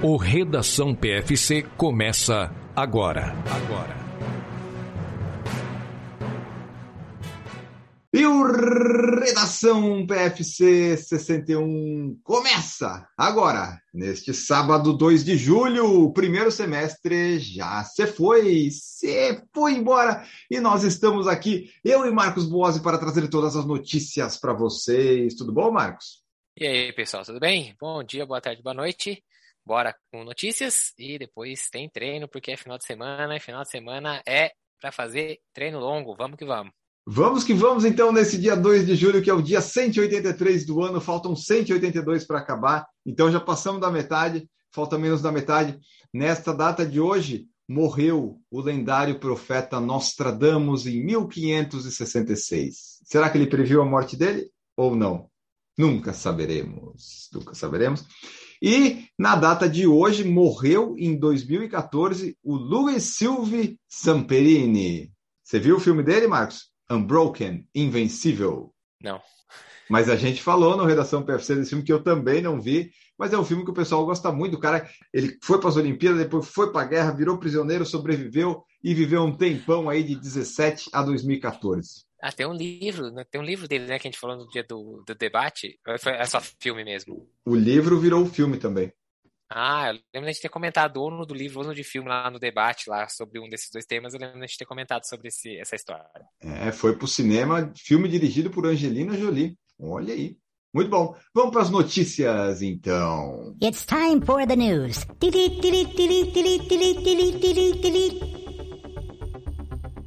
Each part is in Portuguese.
O Redação PFC começa agora. Agora. E o Redação PFC 61 começa agora, neste sábado 2 de julho. O primeiro semestre já se foi, se foi embora. E nós estamos aqui, eu e Marcos Boazzi, para trazer todas as notícias para vocês. Tudo bom, Marcos? E aí, pessoal, tudo bem? Bom dia, boa tarde, boa noite bora com notícias e depois tem treino, porque é final de semana, e final de semana é para fazer treino longo. Vamos que vamos. Vamos que vamos então nesse dia 2 de julho, que é o dia 183 do ano, faltam 182 para acabar, então já passamos da metade, falta menos da metade. Nesta data de hoje, morreu o lendário profeta Nostradamus em 1566. Será que ele previu a morte dele ou não? Nunca saberemos, nunca saberemos. E na data de hoje morreu em 2014 o Louis Silve Samperini. Você viu o filme dele, Marcos? Unbroken, Invencível. Não. Mas a gente falou no Redação PFC desse filme que eu também não vi, mas é um filme que o pessoal gosta muito. O cara, ele foi para as Olimpíadas, depois foi para a guerra, virou prisioneiro, sobreviveu e viveu um tempão aí de 17 a 2014. Ah, tem um livro, né? tem um livro dele, né, que a gente falou no dia do, do debate. É só filme mesmo? O livro virou filme também. Ah, eu lembro de a gente ter comentado ou no do livro ou no de filme lá no debate lá sobre um desses dois temas. Eu lembro de a gente ter comentado sobre esse, essa história. É, foi pro cinema, filme dirigido por Angelina Jolie. Olha aí. Muito bom. Vamos para as notícias, então. It's time for the news.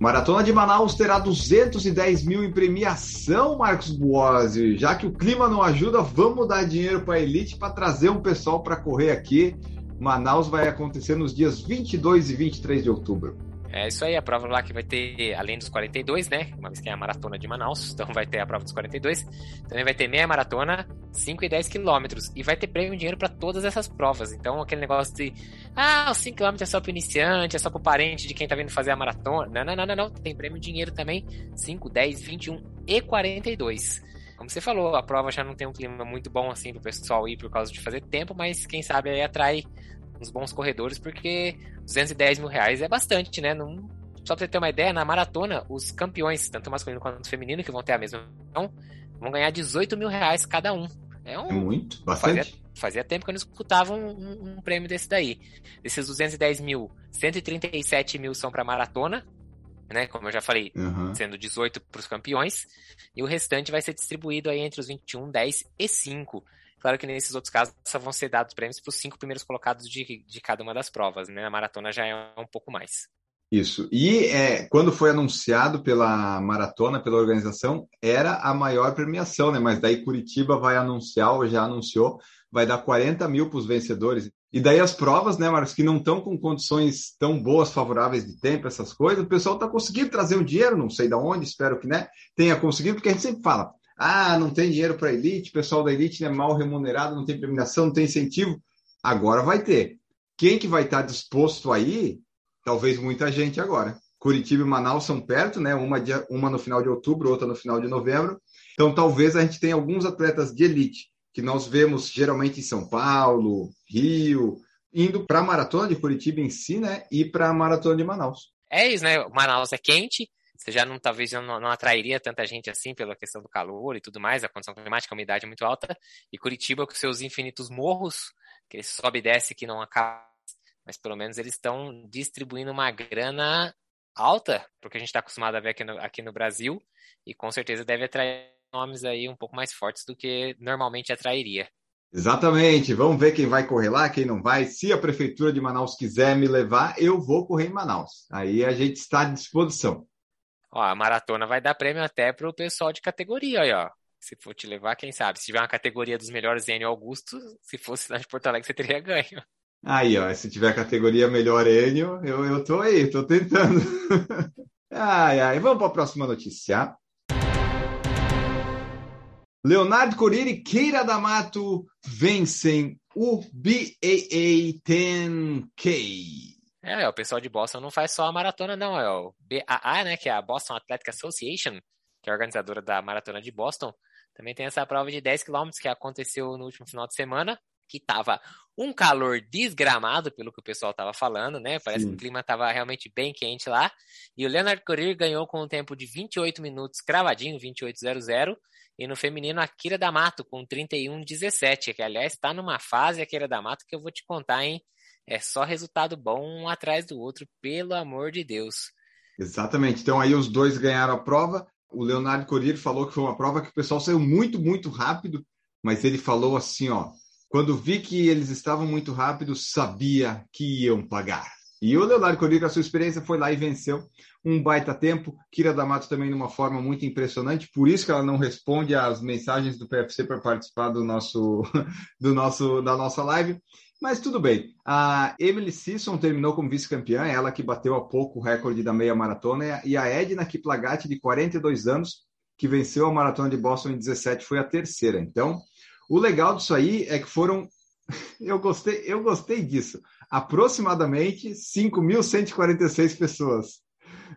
Maratona de Manaus terá 210 mil em premiação, Marcos Buozzi. Já que o clima não ajuda, vamos dar dinheiro para a elite para trazer um pessoal para correr aqui. Manaus vai acontecer nos dias 22 e 23 de outubro. É isso aí, a prova lá que vai ter, além dos 42, né? Uma vez que é a maratona de Manaus, então vai ter a prova dos 42. Também vai ter meia maratona, 5 e 10 quilômetros. E vai ter prêmio dinheiro para todas essas provas. Então, aquele negócio de, ah, os 5 quilômetros é só para iniciante, é só para parente de quem tá vindo fazer a maratona. Não, não, não, não, não. Tem prêmio dinheiro também, 5, 10, 21 e 42. Como você falou, a prova já não tem um clima muito bom assim pro pessoal ir por causa de fazer tempo, mas quem sabe aí atrai uns bons corredores, porque 210 mil reais é bastante, né? Não, só pra você ter uma ideia, na maratona, os campeões, tanto masculino quanto feminino, que vão ter a mesma vão ganhar 18 mil reais cada um. É, um, é muito, bastante. Fazia, fazia, tempo que eu não escutava um, um, um, prêmio desse daí. Desses 210 mil, 137 mil são para maratona, né? Como eu já falei, uhum. sendo 18 para os campeões, e o restante vai ser distribuído aí entre os 21, 10 e 5. Claro que nesses outros casos só vão ser dados prêmios para os cinco primeiros colocados de, de cada uma das provas, né? A maratona já é um pouco mais. Isso. E é, quando foi anunciado pela maratona, pela organização, era a maior premiação, né? Mas daí Curitiba vai anunciar, ou já anunciou, vai dar 40 mil para os vencedores. E daí as provas, né, Marcos, que não estão com condições tão boas, favoráveis de tempo, essas coisas, o pessoal está conseguindo trazer um dinheiro, não sei de onde, espero que né, tenha conseguido, porque a gente sempre fala, ah, não tem dinheiro para elite, o pessoal da elite é mal remunerado, não tem premiação, não tem incentivo. Agora vai ter. Quem que vai estar disposto aí? Talvez muita gente agora. Curitiba e Manaus são perto, né? Uma, dia, uma no final de outubro, outra no final de novembro. Então, talvez a gente tenha alguns atletas de elite que nós vemos geralmente em São Paulo, Rio, indo para a maratona de Curitiba em si, né? E para a maratona de Manaus. É isso, né? Manaus é quente, você já não talvez não, não, atrairia tanta gente assim pela questão do calor e tudo mais, a condição climática, a umidade é muito alta, e Curitiba com seus infinitos morros, que ele sobe e desce que não acaba, mas pelo menos eles estão distribuindo uma grana alta, porque a gente está acostumado a ver aqui no, aqui no Brasil, e com certeza deve atrair nomes aí um pouco mais fortes do que normalmente atrairia. Exatamente. Vamos ver quem vai correr lá, quem não vai. Se a prefeitura de Manaus quiser me levar, eu vou correr em Manaus. Aí a gente está à disposição. Ó, a maratona vai dar prêmio até pro pessoal de categoria aí, ó. Se for te levar, quem sabe? Se tiver uma categoria dos melhores Enio Augusto, se fosse lá de Porto Alegre, você teria ganho. Aí, ó, se tiver categoria melhor Enio, eu, eu tô aí, tô tentando. ai, ai, vamos para a próxima notícia. Leonardo Correia e Keira D'Amato vencem o BAA 10K. É, o pessoal de Boston não faz só a maratona, não. É o BAA, né? Que é a Boston Athletic Association, que é a organizadora da maratona de Boston. Também tem essa prova de 10 km que aconteceu no último final de semana. que tava um calor desgramado, pelo que o pessoal tava falando, né? Parece Sim. que o clima tava realmente bem quente lá. E o Leonard Corir ganhou com um tempo de 28 minutos cravadinho, 28.00. E no feminino, a Kira D'Amato com 31.17, que aliás está numa fase, a Kira D'Amato, que eu vou te contar, hein? É só resultado bom um atrás do outro, pelo amor de Deus. Exatamente. Então aí os dois ganharam a prova. O Leonardo Corriere falou que foi uma prova que o pessoal saiu muito, muito rápido, mas ele falou assim, ó, quando vi que eles estavam muito rápidos, sabia que iam pagar. E o Leonardo Corriere, com a sua experiência, foi lá e venceu um baita tempo. Kira D'Amato também de uma forma muito impressionante, por isso que ela não responde às mensagens do PFC para participar do nosso, do nosso, da nossa live. Mas tudo bem. A Emily Sisson terminou como vice-campeã, ela que bateu há pouco o recorde da meia maratona, e a Edna Kiplagatti, de 42 anos, que venceu a maratona de Boston em 17, foi a terceira. Então, o legal disso aí é que foram. Eu gostei, eu gostei disso. Aproximadamente 5.146 pessoas.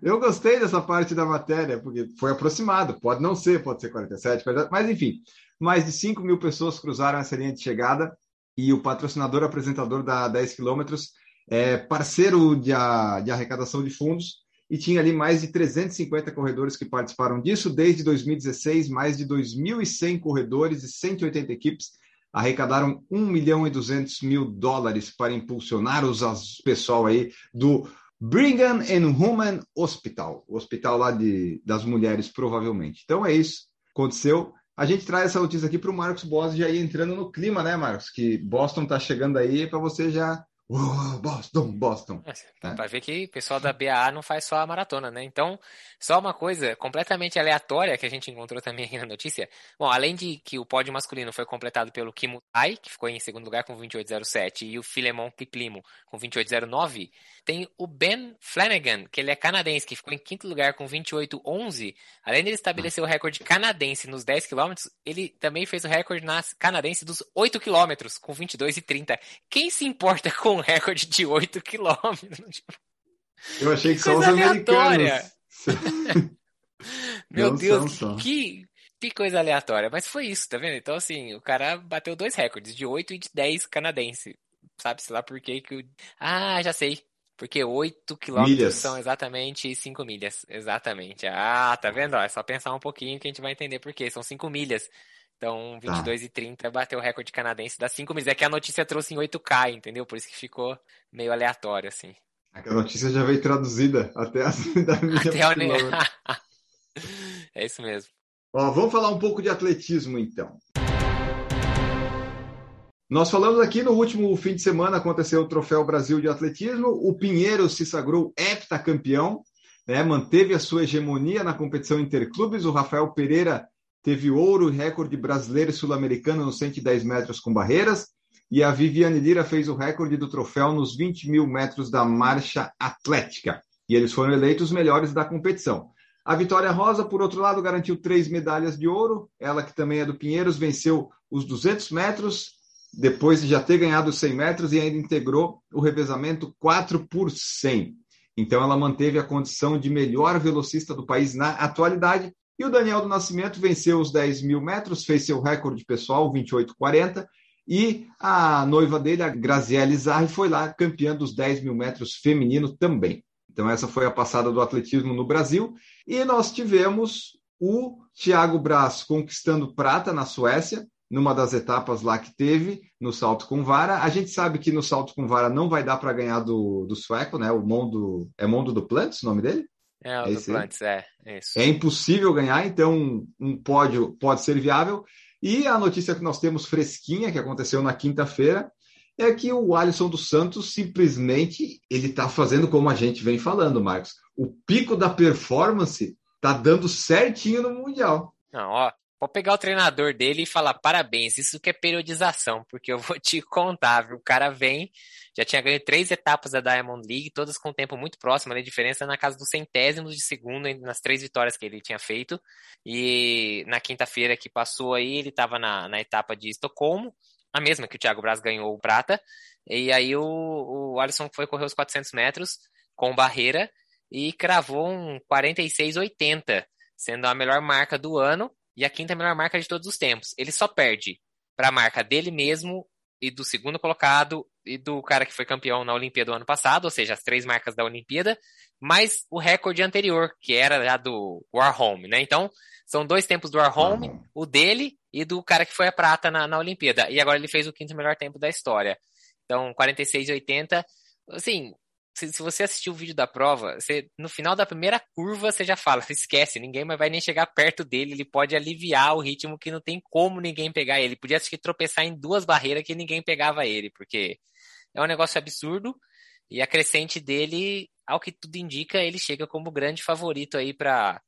Eu gostei dessa parte da matéria, porque foi aproximado. Pode não ser, pode ser 47, mas enfim. Mais de 5 mil pessoas cruzaram essa linha de chegada e o patrocinador apresentador da 10 quilômetros é parceiro de, a, de arrecadação de fundos e tinha ali mais de 350 corredores que participaram disso. Desde 2016, mais de 2.100 corredores e 180 equipes arrecadaram 1 milhão e 200 mil dólares para impulsionar os, os pessoal aí do Brigham and Women Hospital, o hospital lá de, das mulheres, provavelmente. Então é isso, aconteceu. A gente traz essa notícia aqui para o Marcos Boss já ir entrando no clima, né, Marcos? Que Boston está chegando aí para você já Oh, Boston, Boston. É, é. Vai ver que o pessoal da BAA não faz só a maratona, né? Então, só uma coisa completamente aleatória que a gente encontrou também aqui na notícia. Bom, além de que o pódio masculino foi completado pelo Kimutai, que ficou em segundo lugar com 28,07, e o Filemon Piplimo com 28,09, tem o Ben Flanagan, que ele é canadense, que ficou em quinto lugar com 28,11. Além de ele estabelecer o recorde canadense nos 10 km, ele também fez o recorde na canadense dos 8 km com 22,30. Quem se importa com um recorde de 8 quilômetros. Eu achei que, só os americanos. Meu Não Deus, que, que coisa aleatória. Mas foi isso, tá vendo? Então, assim, o cara bateu dois recordes, de 8 e de 10 canadense. Sabe, sei lá por que que... Ah, já sei. Porque 8 quilômetros são exatamente 5 milhas. Exatamente. Ah, tá vendo? é só pensar um pouquinho que a gente vai entender por quê. São 5 milhas. Então, 22 tá. e 30 bateu o recorde canadense das 5 milhas. É que a notícia trouxe em 8K, entendeu? Por isso que ficou meio aleatório, assim. A notícia já veio traduzida até a da minha até É isso mesmo. Ó, vamos falar um pouco de atletismo, então. Nós falamos aqui no último fim de semana, aconteceu o Troféu Brasil de Atletismo. O Pinheiro se sagrou heptacampeão, né, manteve a sua hegemonia na competição interclubes. O Rafael Pereira teve ouro recorde brasileiro e sul-americano nos 110 metros com barreiras, e a Viviane Lira fez o recorde do troféu nos 20 mil metros da marcha atlética, e eles foram eleitos os melhores da competição. A Vitória Rosa, por outro lado, garantiu três medalhas de ouro, ela que também é do Pinheiros, venceu os 200 metros, depois de já ter ganhado os 100 metros e ainda integrou o revezamento 4 por 100. Então ela manteve a condição de melhor velocista do país na atualidade e o Daniel do Nascimento venceu os 10 mil metros, fez seu recorde pessoal, 28,40. E a noiva dele, a Graziele Zarri, foi lá campeã dos 10 mil metros feminino também. Então, essa foi a passada do atletismo no Brasil. E nós tivemos o Thiago Braz conquistando prata na Suécia, numa das etapas lá que teve, no salto com vara. A gente sabe que no salto com vara não vai dar para ganhar do, do sueco, né? O Mondo. É Mondo do Plantes o nome dele? É, o é Duplantis, é, isso. É impossível ganhar, então um pódio pode ser viável. E a notícia que nós temos fresquinha, que aconteceu na quinta-feira, é que o Alisson dos Santos simplesmente ele está fazendo como a gente vem falando, Marcos. O pico da performance está dando certinho no Mundial. Não, ó, Pode pegar o treinador dele e falar parabéns, isso que é periodização, porque eu vou te contar, viu? O cara vem, já tinha ganho três etapas da Diamond League, todas com tempo muito próximo, a diferença na casa dos centésimos de segundo nas três vitórias que ele tinha feito. E na quinta-feira que passou aí, ele estava na, na etapa de Estocolmo, a mesma que o Thiago Braz ganhou o prata. E aí o, o Alisson foi correr os 400 metros com barreira e cravou um 46,80, sendo a melhor marca do ano e a quinta melhor marca de todos os tempos. Ele só perde para a marca dele mesmo e do segundo colocado e do cara que foi campeão na Olimpíada do ano passado, ou seja, as três marcas da Olimpíada, mais o recorde anterior, que era já do Warholm, né? Então, são dois tempos do Warholm, uhum. o dele e do cara que foi a prata na, na Olimpíada. E agora ele fez o quinto melhor tempo da história. Então, 46,80. Assim, se, se, você assistir o vídeo da prova, você, no final da primeira curva você já fala, esquece, ninguém vai nem chegar perto dele, ele pode aliviar o ritmo que não tem como ninguém pegar ele. Podia acho que tropeçar em duas barreiras que ninguém pegava ele, porque é um negócio absurdo. E a crescente dele, ao que tudo indica, ele chega como grande favorito aí para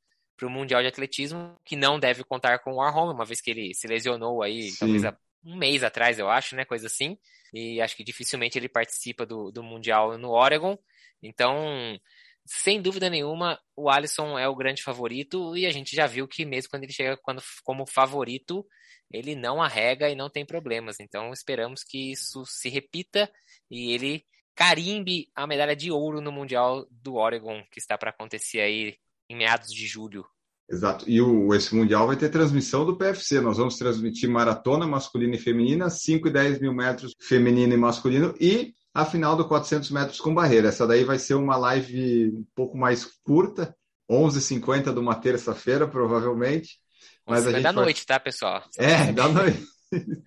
o Mundial de Atletismo, que não deve contar com o Warholm, uma vez que ele se lesionou aí, Sim. talvez há um mês atrás, eu acho, né? Coisa assim. E acho que dificilmente ele participa do, do Mundial no Oregon. Então, sem dúvida nenhuma, o Alisson é o grande favorito e a gente já viu que mesmo quando ele chega quando, como favorito, ele não arrega e não tem problemas. Então, esperamos que isso se repita e ele carimbe a medalha de ouro no Mundial do Oregon, que está para acontecer aí em meados de julho. Exato. E o, esse Mundial vai ter transmissão do PFC. Nós vamos transmitir maratona masculina e feminina, 5 e 10 mil metros feminino e masculino, e a final do 400 metros com barreira. Essa daí vai ser uma live um pouco mais curta, 11h50 de uma terça-feira, provavelmente. Mas a gente da vai... noite, tá, pessoal? É, da noite.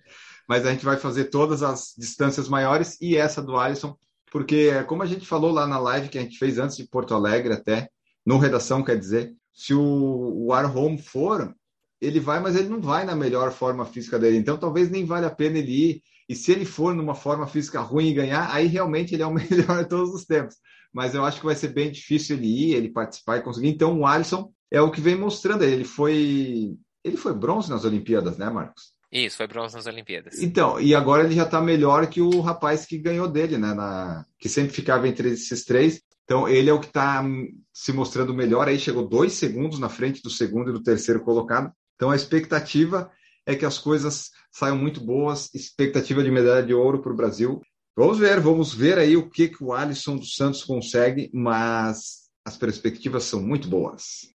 Mas a gente vai fazer todas as distâncias maiores e essa do Alisson, porque como a gente falou lá na live que a gente fez antes de Porto Alegre até, no Redação, quer dizer, se o, o for, ele vai, mas ele não vai na melhor forma física dele. Então, talvez nem vale a pena ele ir. E se ele for numa forma física ruim e ganhar, aí realmente ele é o melhor de todos os tempos. Mas eu acho que vai ser bem difícil ele ir, ele participar e conseguir. Então, o Alisson é o que vem mostrando. Ele foi, ele foi bronze nas Olimpíadas, né, Marcos? Isso, foi bronze nas Olimpíadas. Então, e agora ele já está melhor que o rapaz que ganhou dele, né? Na, que sempre ficava entre esses três. Então, ele é o que está se mostrando melhor. Aí chegou dois segundos na frente do segundo e do terceiro colocado. Então, a expectativa é que as coisas saiam muito boas. Expectativa de medalha de ouro para o Brasil. Vamos ver, vamos ver aí o que, que o Alisson dos Santos consegue, mas as perspectivas são muito boas.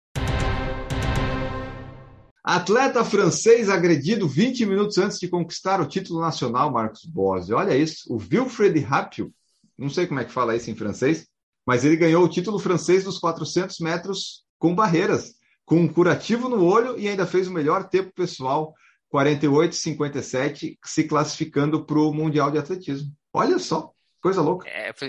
Atleta francês agredido 20 minutos antes de conquistar o título nacional, Marcos Bose. Olha isso, o Wilfred Rapio, não sei como é que fala isso em francês, mas ele ganhou o título francês dos 400 metros com barreiras, com um curativo no olho e ainda fez o melhor tempo pessoal, 48,57, se classificando para o Mundial de Atletismo. Olha só, coisa louca. É, para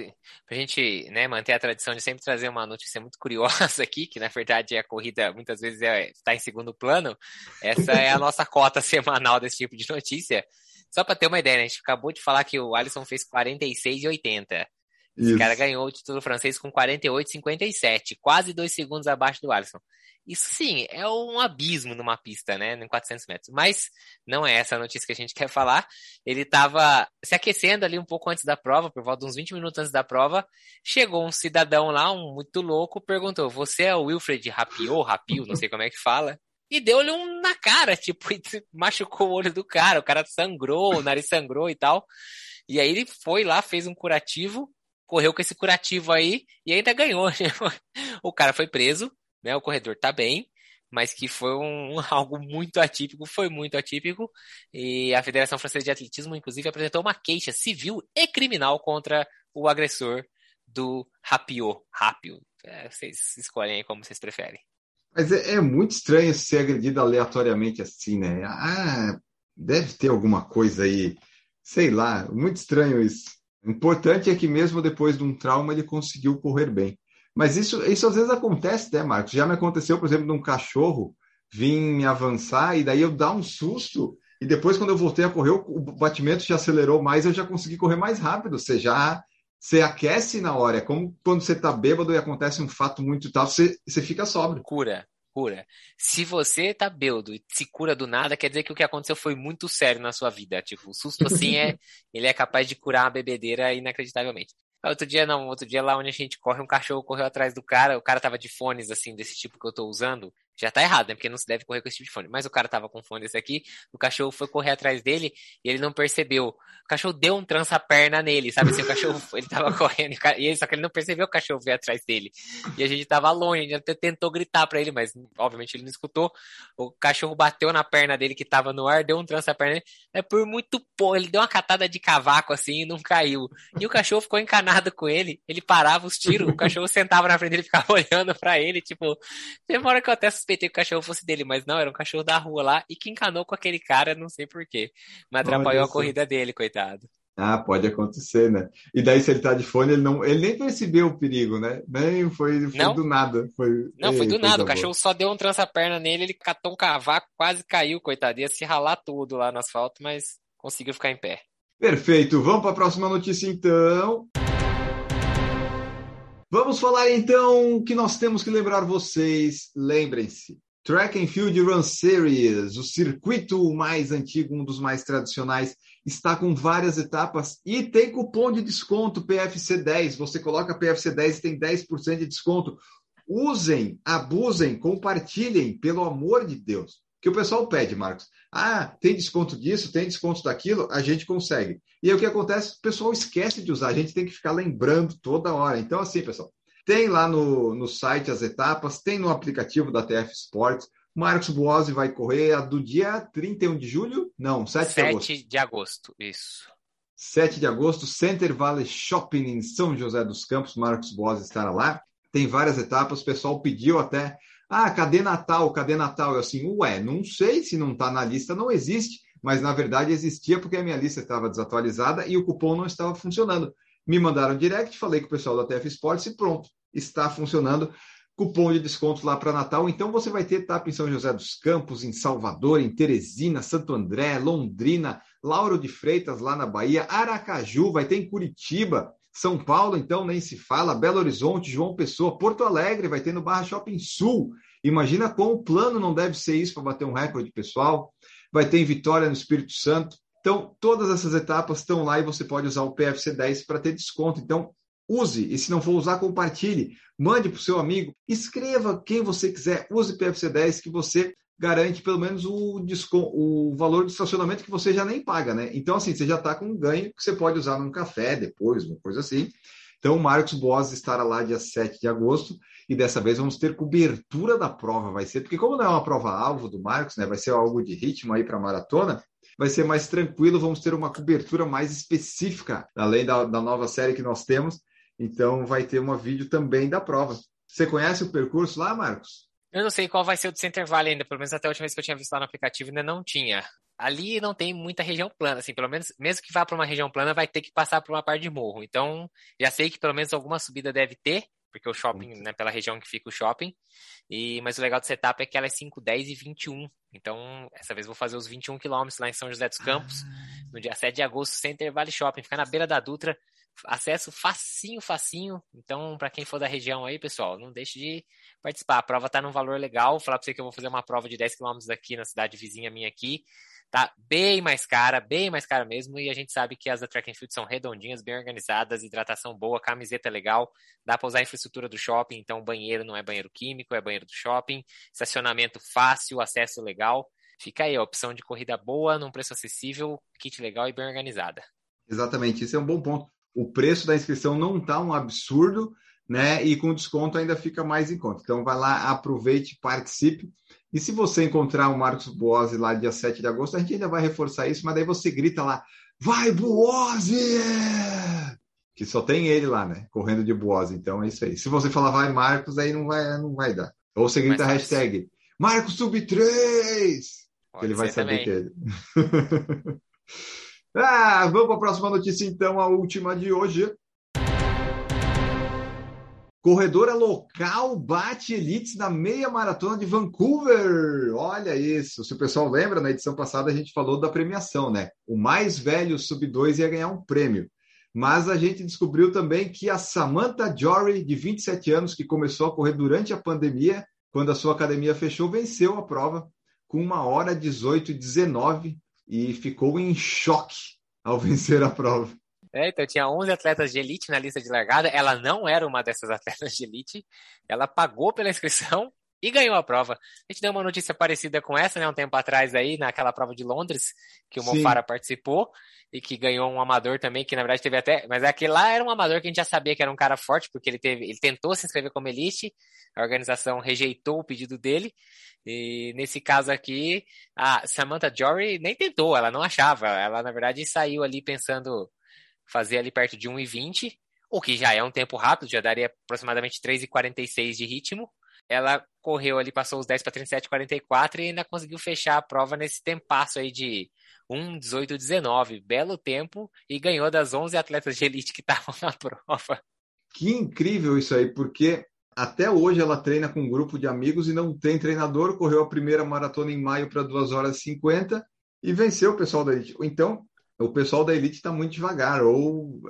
a gente né, manter a tradição de sempre trazer uma notícia muito curiosa aqui, que na verdade a corrida muitas vezes está é, tá em segundo plano, essa é a nossa cota semanal desse tipo de notícia. Só para ter uma ideia, né, a gente acabou de falar que o Alisson fez 46,80. Esse Isso. cara ganhou o título francês com 48,57, quase dois segundos abaixo do Alisson. Isso sim, é um abismo numa pista, né, em 400 metros. Mas não é essa a notícia que a gente quer falar. Ele estava se aquecendo ali um pouco antes da prova, por volta de uns 20 minutos antes da prova. Chegou um cidadão lá, um muito louco, perguntou: Você é o Wilfred Rapio, Rapio, não sei como é que fala? E deu-lhe um na cara, tipo, machucou o olho do cara. O cara sangrou, o nariz sangrou e tal. E aí ele foi lá, fez um curativo correu com esse curativo aí e ainda ganhou. o cara foi preso, né? O corredor tá bem, mas que foi um, algo muito atípico, foi muito atípico. E a Federação Francesa de Atletismo, inclusive, apresentou uma queixa civil e criminal contra o agressor do Rapio. Rapio. É, vocês escolhem aí como vocês preferem. Mas é, é, muito estranho ser agredido aleatoriamente assim, né? Ah, deve ter alguma coisa aí, sei lá, muito estranho isso. O importante é que mesmo depois de um trauma ele conseguiu correr bem. Mas isso, isso às vezes acontece, né, Marcos? Já me aconteceu, por exemplo, de um cachorro vir me avançar e daí eu dar um susto e depois quando eu voltei a correr o batimento já acelerou mais, eu já consegui correr mais rápido. Você já você aquece na hora. É como quando você está bêbado e acontece um fato muito tal, você, você fica sóbrio. Cura cura. Se você tá bêbado e se cura do nada, quer dizer que o que aconteceu foi muito sério na sua vida. Tipo, o susto assim é, ele é capaz de curar a bebedeira inacreditavelmente. Outro dia não, outro dia lá onde a gente corre, um cachorro correu atrás do cara, o cara tava de fones assim, desse tipo que eu tô usando, Já tá errado, né? Porque não se deve correr com esse tipo de fone. Mas o cara tava com fone desse aqui, o cachorro foi correr atrás dele e ele não percebeu. O cachorro deu um trança-perna nele, sabe? Assim, o cachorro, ele tava correndo e ele, só que ele não percebeu o cachorro veio atrás dele. E a gente tava longe, a gente até tentou gritar pra ele, mas obviamente ele não escutou. O cachorro bateu na perna dele que tava no ar, deu um trança-perna. É por muito pouco, ele deu uma catada de cavaco assim e não caiu. E o cachorro ficou encanado com ele, ele parava os tiros, o cachorro sentava na frente dele e ficava olhando pra ele, tipo, demora que eu até suspeitei que o cachorro fosse dele, mas não, era um cachorro da rua lá e que encanou com aquele cara, não sei porquê. Mas atrapalhou a corrida dele, coitado. Ah, pode acontecer, né? E daí, se ele tá de fone, ele não, ele nem percebeu o perigo, né? Nem foi, foi não? do nada. Foi, não, foi do nada. O cachorro só deu um trança-perna nele, ele catou um cavaco, quase caiu, coitado. Ia se ralar tudo lá no asfalto, mas conseguiu ficar em pé. Perfeito. Vamos para a próxima notícia, então. Vamos falar então que nós temos que lembrar vocês. Lembrem-se, Track and Field Run Series, o circuito mais antigo, um dos mais tradicionais, está com várias etapas e tem cupom de desconto PFC 10. Você coloca PFC 10 e tem 10% de desconto. Usem, abusem, compartilhem, pelo amor de Deus. Que o pessoal pede, Marcos. Ah, tem desconto disso, tem desconto daquilo, a gente consegue. E aí o que acontece? O pessoal esquece de usar, a gente tem que ficar lembrando toda hora. Então, assim, pessoal, tem lá no, no site as etapas, tem no aplicativo da TF Sports. Marcos Boazzi vai correr a do dia 31 de julho? Não, 7, 7 de agosto. 7 de agosto, isso. 7 de agosto, Center Valley Shopping em São José dos Campos. Marcos Boazzi estará lá. Tem várias etapas, o pessoal pediu até. Ah, cadê Natal? Cadê Natal? Eu assim, ué, não sei se não está na lista, não existe. Mas na verdade existia porque a minha lista estava desatualizada e o cupom não estava funcionando. Me mandaram direct, falei com o pessoal da TF Sports e pronto está funcionando. Cupom de desconto lá para Natal. Então você vai ter etapa em São José dos Campos, em Salvador, em Teresina, Santo André, Londrina, Lauro de Freitas, lá na Bahia, Aracaju, vai ter em Curitiba, São Paulo, então nem se fala, Belo Horizonte, João Pessoa, Porto Alegre, vai ter no Barra Shopping Sul. Imagina quão plano não deve ser isso para bater um recorde pessoal. Vai ter em Vitória, no Espírito Santo. Então, todas essas etapas estão lá e você pode usar o PFC 10 para ter desconto. Então, use. E se não for usar, compartilhe. Mande para o seu amigo. Escreva quem você quiser. Use PFC 10 que você garante pelo menos o, o valor de estacionamento que você já nem paga, né? Então, assim, você já está com um ganho que você pode usar num café depois, uma coisa assim. Então, o Marcos Boas estará lá dia 7 de agosto e dessa vez vamos ter cobertura da prova, vai ser, porque como não é uma prova-alvo do Marcos, né? Vai ser algo de ritmo aí para maratona, vai ser mais tranquilo, vamos ter uma cobertura mais específica, além da, da nova série que nós temos, então vai ter um vídeo também da prova. Você conhece o percurso lá, Marcos? Eu não sei qual vai ser o do Center Valley ainda, pelo menos até a última vez que eu tinha visto lá no aplicativo ainda não tinha. Ali não tem muita região plana, assim, pelo menos, mesmo que vá para uma região plana, vai ter que passar por uma parte de morro. Então, já sei que pelo menos alguma subida deve ter, porque o shopping, né, pela região que fica o shopping. E, mas o legal do setup é que ela é 5, 10 e 21. Então, essa vez vou fazer os 21 quilômetros lá em São José dos Campos, ah. no dia 7 de agosto, Center Valley Shopping, fica na beira da Dutra, acesso facinho, facinho. Então, para quem for da região aí, pessoal, não deixe de participar. A prova tá num valor legal. Vou falar para você que eu vou fazer uma prova de 10 km aqui na cidade vizinha minha aqui. Tá bem mais cara, bem mais cara mesmo. E a gente sabe que as da Track and Field são redondinhas, bem organizadas, hidratação boa, camiseta legal. Dá para usar a infraestrutura do shopping. Então, banheiro não é banheiro químico, é banheiro do shopping. Estacionamento fácil, acesso legal. Fica aí a opção de corrida boa, num preço acessível, kit legal e bem organizada. Exatamente, isso é um bom ponto o preço da inscrição não está um absurdo, né? E com desconto ainda fica mais em conta. Então vai lá, aproveite, participe. E se você encontrar o Marcos Boazzi lá dia 7 de agosto, a gente ainda vai reforçar isso, mas daí você grita lá: Vai, Boazzi! Que só tem ele lá, né? Correndo de Boazzi. Então é isso aí. Se você falar vai, Marcos, aí não vai, não vai dar. Ou você grita a hashtag Marcos Sub 3! Que ele vai saber também. que é ele. Ah, vamos para a próxima notícia, então, a última de hoje. Corredora local bate elites na meia maratona de Vancouver. Olha isso. Se o pessoal lembra, na edição passada a gente falou da premiação, né? O mais velho sub-2 ia ganhar um prêmio. Mas a gente descobriu também que a Samantha Jory, de 27 anos, que começou a correr durante a pandemia, quando a sua academia fechou, venceu a prova com uma hora 18 e 19 e ficou em choque ao vencer a prova. É, então tinha 11 atletas de elite na lista de largada. Ela não era uma dessas atletas de elite. Ela pagou pela inscrição e ganhou a prova. A gente deu uma notícia parecida com essa, né, um tempo atrás aí, naquela prova de Londres, que o Mofara participou, e que ganhou um amador também, que na verdade teve até, mas aquele lá era um amador que a gente já sabia que era um cara forte, porque ele teve, ele tentou se inscrever como elite, a organização rejeitou o pedido dele, e nesse caso aqui, a Samantha Jory nem tentou, ela não achava, ela na verdade saiu ali pensando fazer ali perto de 1,20, o que já é um tempo rápido, já daria aproximadamente 3,46 de ritmo, ela correu ali, passou os 10 para 37,44 e ainda conseguiu fechar a prova nesse tempasso aí de 1, 18, 19. Belo tempo e ganhou das 11 atletas de elite que estavam na prova. Que incrível isso aí, porque até hoje ela treina com um grupo de amigos e não tem treinador. Correu a primeira maratona em maio para 2 horas e 50 e venceu o pessoal da elite. Então, o pessoal da elite está muito devagar, ou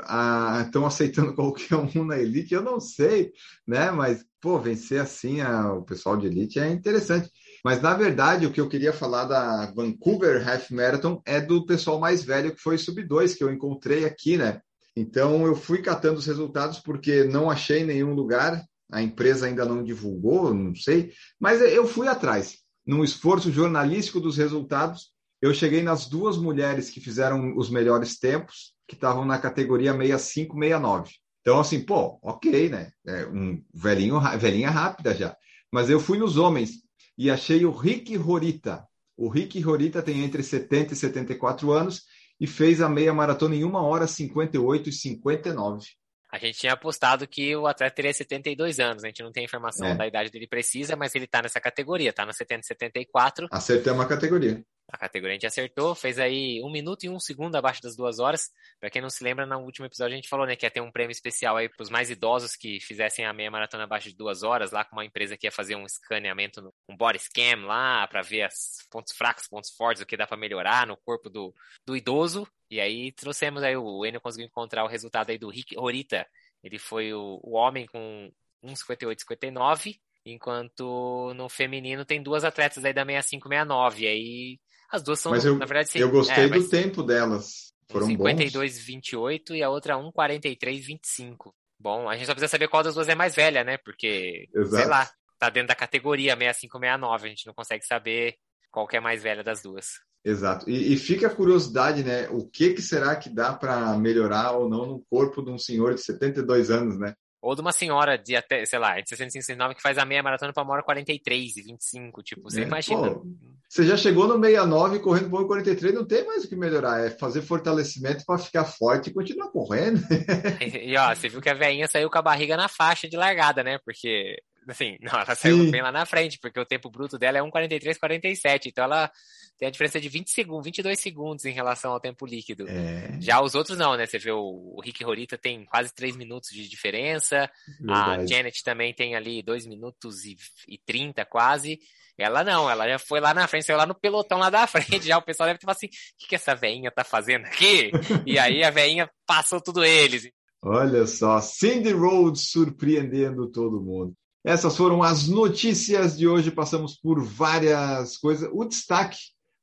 estão aceitando qualquer um na elite, eu não sei, né? Mas, pô, vencer assim a, o pessoal de elite é interessante. Mas, na verdade, o que eu queria falar da Vancouver Half Marathon é do pessoal mais velho, que foi Sub-2, que eu encontrei aqui, né? Então, eu fui catando os resultados porque não achei nenhum lugar, a empresa ainda não divulgou, não sei, mas eu fui atrás, num esforço jornalístico dos resultados, eu cheguei nas duas mulheres que fizeram os melhores tempos, que estavam na categoria 65, 69. Então, assim, pô, ok, né? É um velhinho, velhinha rápida já. Mas eu fui nos homens e achei o Rick Horita. O Rick Horita tem entre 70 e 74 anos e fez a meia maratona em 1 hora 58 e 59. A gente tinha apostado que o atleta teria 72 anos, a gente não tem informação é. da idade dele precisa, mas ele está nessa categoria, está na 70 e 74. Acertamos a categoria. A categoria a gente acertou, fez aí um minuto e um segundo abaixo das duas horas. Para quem não se lembra, no último episódio a gente falou, né, que ia ter um prêmio especial aí para os mais idosos que fizessem a meia maratona abaixo de duas horas, lá com uma empresa que ia fazer um escaneamento, um body scan lá, para ver os pontos fracos, pontos fortes, o que dá para melhorar no corpo do, do idoso. E aí trouxemos aí, o Enio conseguiu encontrar o resultado aí do Rick Horita. Ele foi o, o homem com 1,58,59 enquanto no feminino tem duas atletas aí da 6569. E aí as duas são, mas eu, na verdade, sim. Eu gostei é, do tempo delas. Foram 52,28 e a outra 1,43,25. Bom, a gente só precisa saber qual das duas é mais velha, né? Porque, Exato. sei lá, tá dentro da categoria 6569, a gente não consegue saber qual que é mais velha das duas. Exato. E, e fica a curiosidade, né? O que, que será que dá para melhorar ou não no corpo de um senhor de 72 anos, né? Ou de uma senhora de até, sei lá, de 65 69 que faz a meia maratona para uma hora 43 e 25, tipo, você é, imagina. Pô, você já chegou no 69 correndo por 43, não tem mais o que melhorar, é fazer fortalecimento para ficar forte e continuar correndo. e, e, ó, você viu que a veinha saiu com a barriga na faixa de largada, né? Porque assim, não, ela saiu Sim. bem lá na frente, porque o tempo bruto dela é 1:43:47, então ela tem a diferença de 20 segundos, 22 segundos em relação ao tempo líquido. É. Já os outros não, né? Você vê o, o Rick Horita tem quase 3 minutos de diferença. Verdade. A Janet também tem ali 2 minutos e, e 30 quase. Ela não, ela já foi lá na frente, saiu lá no pelotão lá da frente. Já o pessoal deve ter falado assim: o que, que essa veinha tá fazendo aqui? e aí a veinha passou tudo eles. Olha só, Cindy Rhodes surpreendendo todo mundo. Essas foram as notícias de hoje. Passamos por várias coisas. O destaque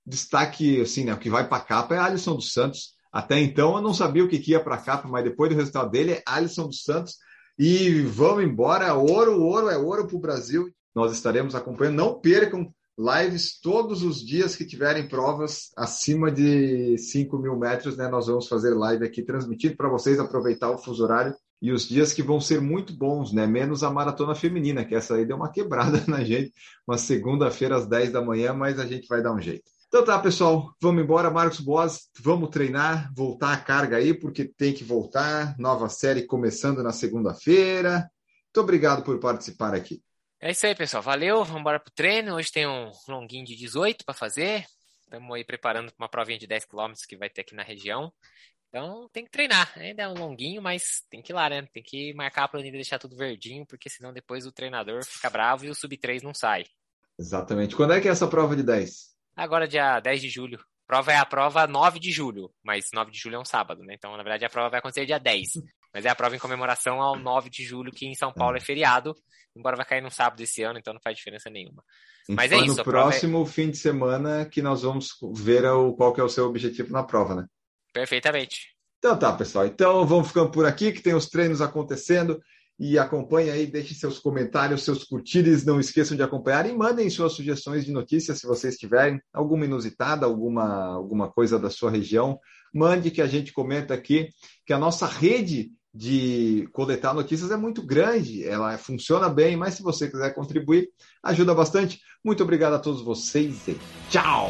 destaque, assim, né, o que vai para a capa é Alisson dos Santos. Até então eu não sabia o que, que ia para a capa, mas depois do resultado dele é Alisson dos Santos. E vamos embora, ouro, ouro é ouro para o Brasil. Nós estaremos acompanhando. Não percam lives todos os dias que tiverem provas acima de 5 mil metros, né? Nós vamos fazer live aqui transmitindo para vocês aproveitar o fuso horário e os dias que vão ser muito bons, né? Menos a maratona feminina, que essa aí deu uma quebrada na gente, uma segunda-feira às 10 da manhã, mas a gente vai dar um jeito. Então tá, pessoal, vamos embora, Marcos Boas, vamos treinar, voltar a carga aí, porque tem que voltar, nova série começando na segunda-feira. Muito obrigado por participar aqui. É isso aí, pessoal. Valeu, vamos embora pro treino. Hoje tem um longuinho de 18 para fazer. Estamos aí preparando para uma provinha de 10 km que vai ter aqui na região. Então tem que treinar. Ainda é um longuinho, mas tem que ir lá, né? Tem que marcar a planilha e deixar tudo verdinho, porque senão depois o treinador fica bravo e o sub 3 não sai. Exatamente. Quando é que é essa prova de 10? Agora, dia 10 de julho. A prova é a prova 9 de julho, mas 9 de julho é um sábado, né? Então, na verdade, a prova vai acontecer dia 10. Mas é a prova em comemoração ao 9 de julho, que em São Paulo é feriado, embora vai cair no sábado esse ano, então não faz diferença nenhuma. Mas é isso. No próximo é... fim de semana que nós vamos ver o, qual que é o seu objetivo na prova, né? Perfeitamente. Então tá, pessoal. Então vamos ficando por aqui, que tem os treinos acontecendo. e acompanhe aí, deixe seus comentários, seus curtires, não esqueçam de acompanhar e mandem suas sugestões de notícias se vocês tiverem alguma inusitada, alguma, alguma coisa da sua região, mande que a gente comenta aqui, que a nossa rede de coletar notícias é muito grande, ela funciona bem, mas se você quiser contribuir, ajuda bastante. Muito obrigado a todos vocês e tchau!